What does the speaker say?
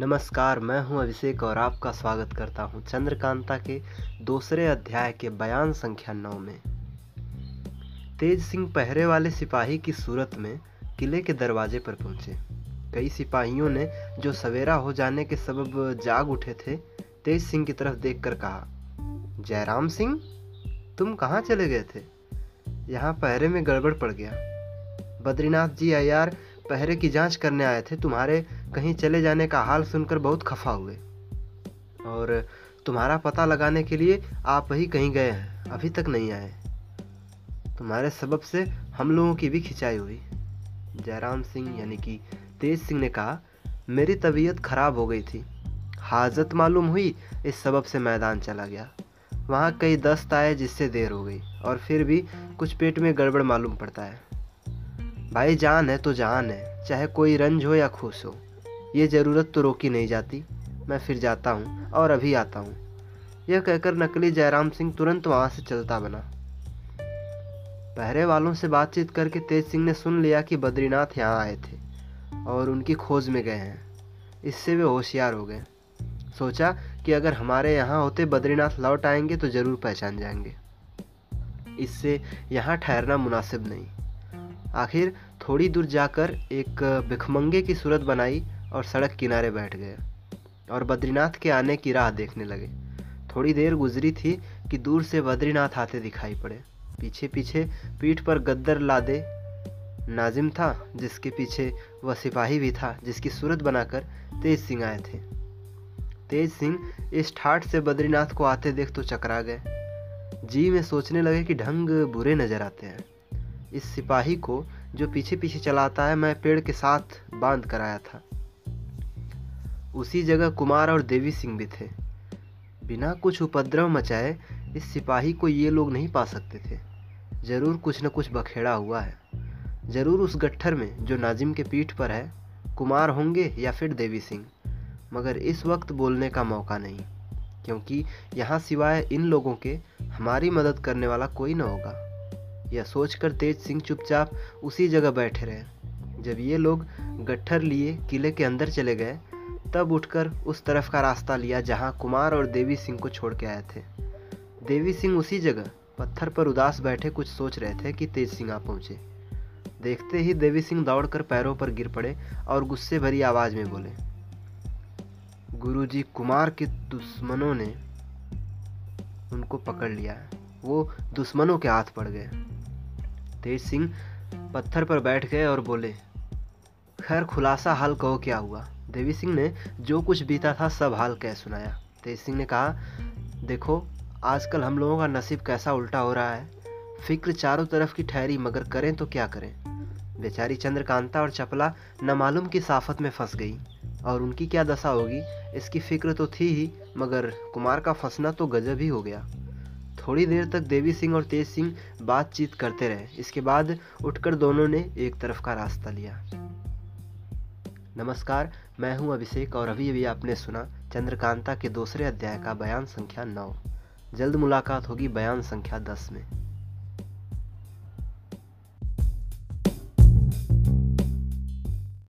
नमस्कार, मैं हूँ अभिषेक और आपका स्वागत करता हूँ चंद्रकांता के दूसरे अध्याय के बयान संख्या नौ में। तेज सिंह पहरे वाले सिपाही की सूरत में किले के दरवाजे पर पहुँचे। कई सिपाहियों ने जो सवेरा हो जाने के सबब जाग उठे थे, तेज सिंह की तरफ़ देखकर कहा, जयराम सिंह, तुम कहाँ चले गए थे? यहाँ पहरे में गड़बड़ पड़ गया। बद्रीनाथ जी अयार पहरे की जाँच करने आए थे, तुम्हारे कहीं चले जाने का हाल सुनकर बहुत खफा हुए। और तुम्हारा पता लगाने के लिए आप ही कहीं गए हैं, अभी तक नहीं आए। तुम्हारे सबब से हम लोगों की भी खिंचाई हुई। जयराम सिंह यानी कि तेज सिंह ने कहा, मेरी तबीयत खराब हो गई थी। हाजत मालूम हुई, इस सबब से मैदान चला गया। वहाँ कई दस्त आए जिससे देर हो गई, और फिर भी कुछ पेट में गड़बड़ मालूम पड़ता है। भाई जान है तो जान है, चाहे कोई रंज हो या खुश हो। ये ज़रूरत तो रोकी नहीं जाती। मैं फिर जाता हूँ और अभी आता हूँ। यह कहकर नकली जयराम सिंह तुरंत वहाँ से चलता बना। पहरे वालों से बातचीत करके तेज सिंह ने सुन लिया कि बद्रीनाथ यहाँ आए थे और उनकी खोज में गए हैं। इससे वे होशियार हो गए। सोचा कि अगर हमारे यहाँ होते बद्रीनाथ लौट आएँगे तो ज़रूर पहचान जाएँगे। इससे यहाँ ठहरना मुनासिब नहीं। आखिर थोड़ी दूर जाकर एक भिखमंगे की सूरत बनाई और सड़क किनारे बैठ गए और बद्रीनाथ के आने की राह देखने लगे। थोड़ी देर गुजरी थी कि दूर से बद्रीनाथ आते दिखाई पड़े। पीछे पीछे पीठ पर गद्दर लादे नाजिम था, जिसके पीछे वह सिपाही भी था, जिसकी सूरत बनाकर तेज सिंह आए थे। तेज सिंह इस ठाठ से बद्रीनाथ को आते देख तो चकरा गए। जी में सोचने लगे कि ढंग बुरे नज़र आते हैं। इस सिपाही को जो पीछे पीछे चलाता है, मैं पेड़ के साथ बाँध कर आया था। उसी जगह कुमार और देवी सिंह भी थे। बिना कुछ उपद्रव मचाए इस सिपाही को ये लोग नहीं पा सकते थे। ज़रूर कुछ न कुछ बखेड़ा हुआ है। ज़रूर उस गट्ठर में जो नाजिम के पीठ पर है, कुमार होंगे या फिर देवी सिंह। मगर इस वक्त बोलने का मौका नहीं, क्योंकि यहाँ सिवाय इन लोगों के हमारी मदद करने वाला कोई न होगा। यह सोचकर तेज सिंह चुपचाप उसी जगह बैठे रहे। जब ये लोग गट्ठर लिए किले के अंदर चले गए, तब उठकर उस तरफ़ का रास्ता लिया जहाँ कुमार और देवी सिंह को छोड़ के आए थे। देवी सिंह उसी जगह पत्थर पर उदास बैठे कुछ सोच रहे थे कि तेज सिंह आ पहुँचे। देखते ही देवी सिंह दौड़कर पैरों पर गिर पड़े और गुस्से भरी आवाज़ में बोले, गुरुजी, कुमार के दुश्मनों ने उनको पकड़ लिया। वो दुश्मनों के हाथ पड़ गए। तेज सिंह पत्थर पर बैठ गए और बोले, खैर, खुलासा हाल कहो क्या हुआ? देवी सिंह ने जो कुछ बीता था, सब हाल कह सुनाया। तेज सिंह ने कहा, देखो, आजकल हम लोगों का नसीब कैसा उल्टा हो रहा है। फ़िक्र चारों तरफ़ की ठहरी, मगर करें तो क्या करें? बेचारी चंद्रकांता और चपला न मालूम की साफत में फंस गई, और उनकी क्या दशा होगी? इसकी फ़िक्र तो थी ही, मगर कुमार का फंसना तो गजब ही हो गया। थोड़ी देर तक देवी सिंह और तेज सिंह बातचीत करते रहे। इसके बाद उठकर दोनों ने एक तरफ़ का रास्ता लिया। नमस्कार, मैं हूँ अभिषेक और अभी अभी आपने सुना चंद्रकांता के दूसरे अध्याय का बयान संख्या नौ। जल्द मुलाकात होगी बयान संख्या दस में।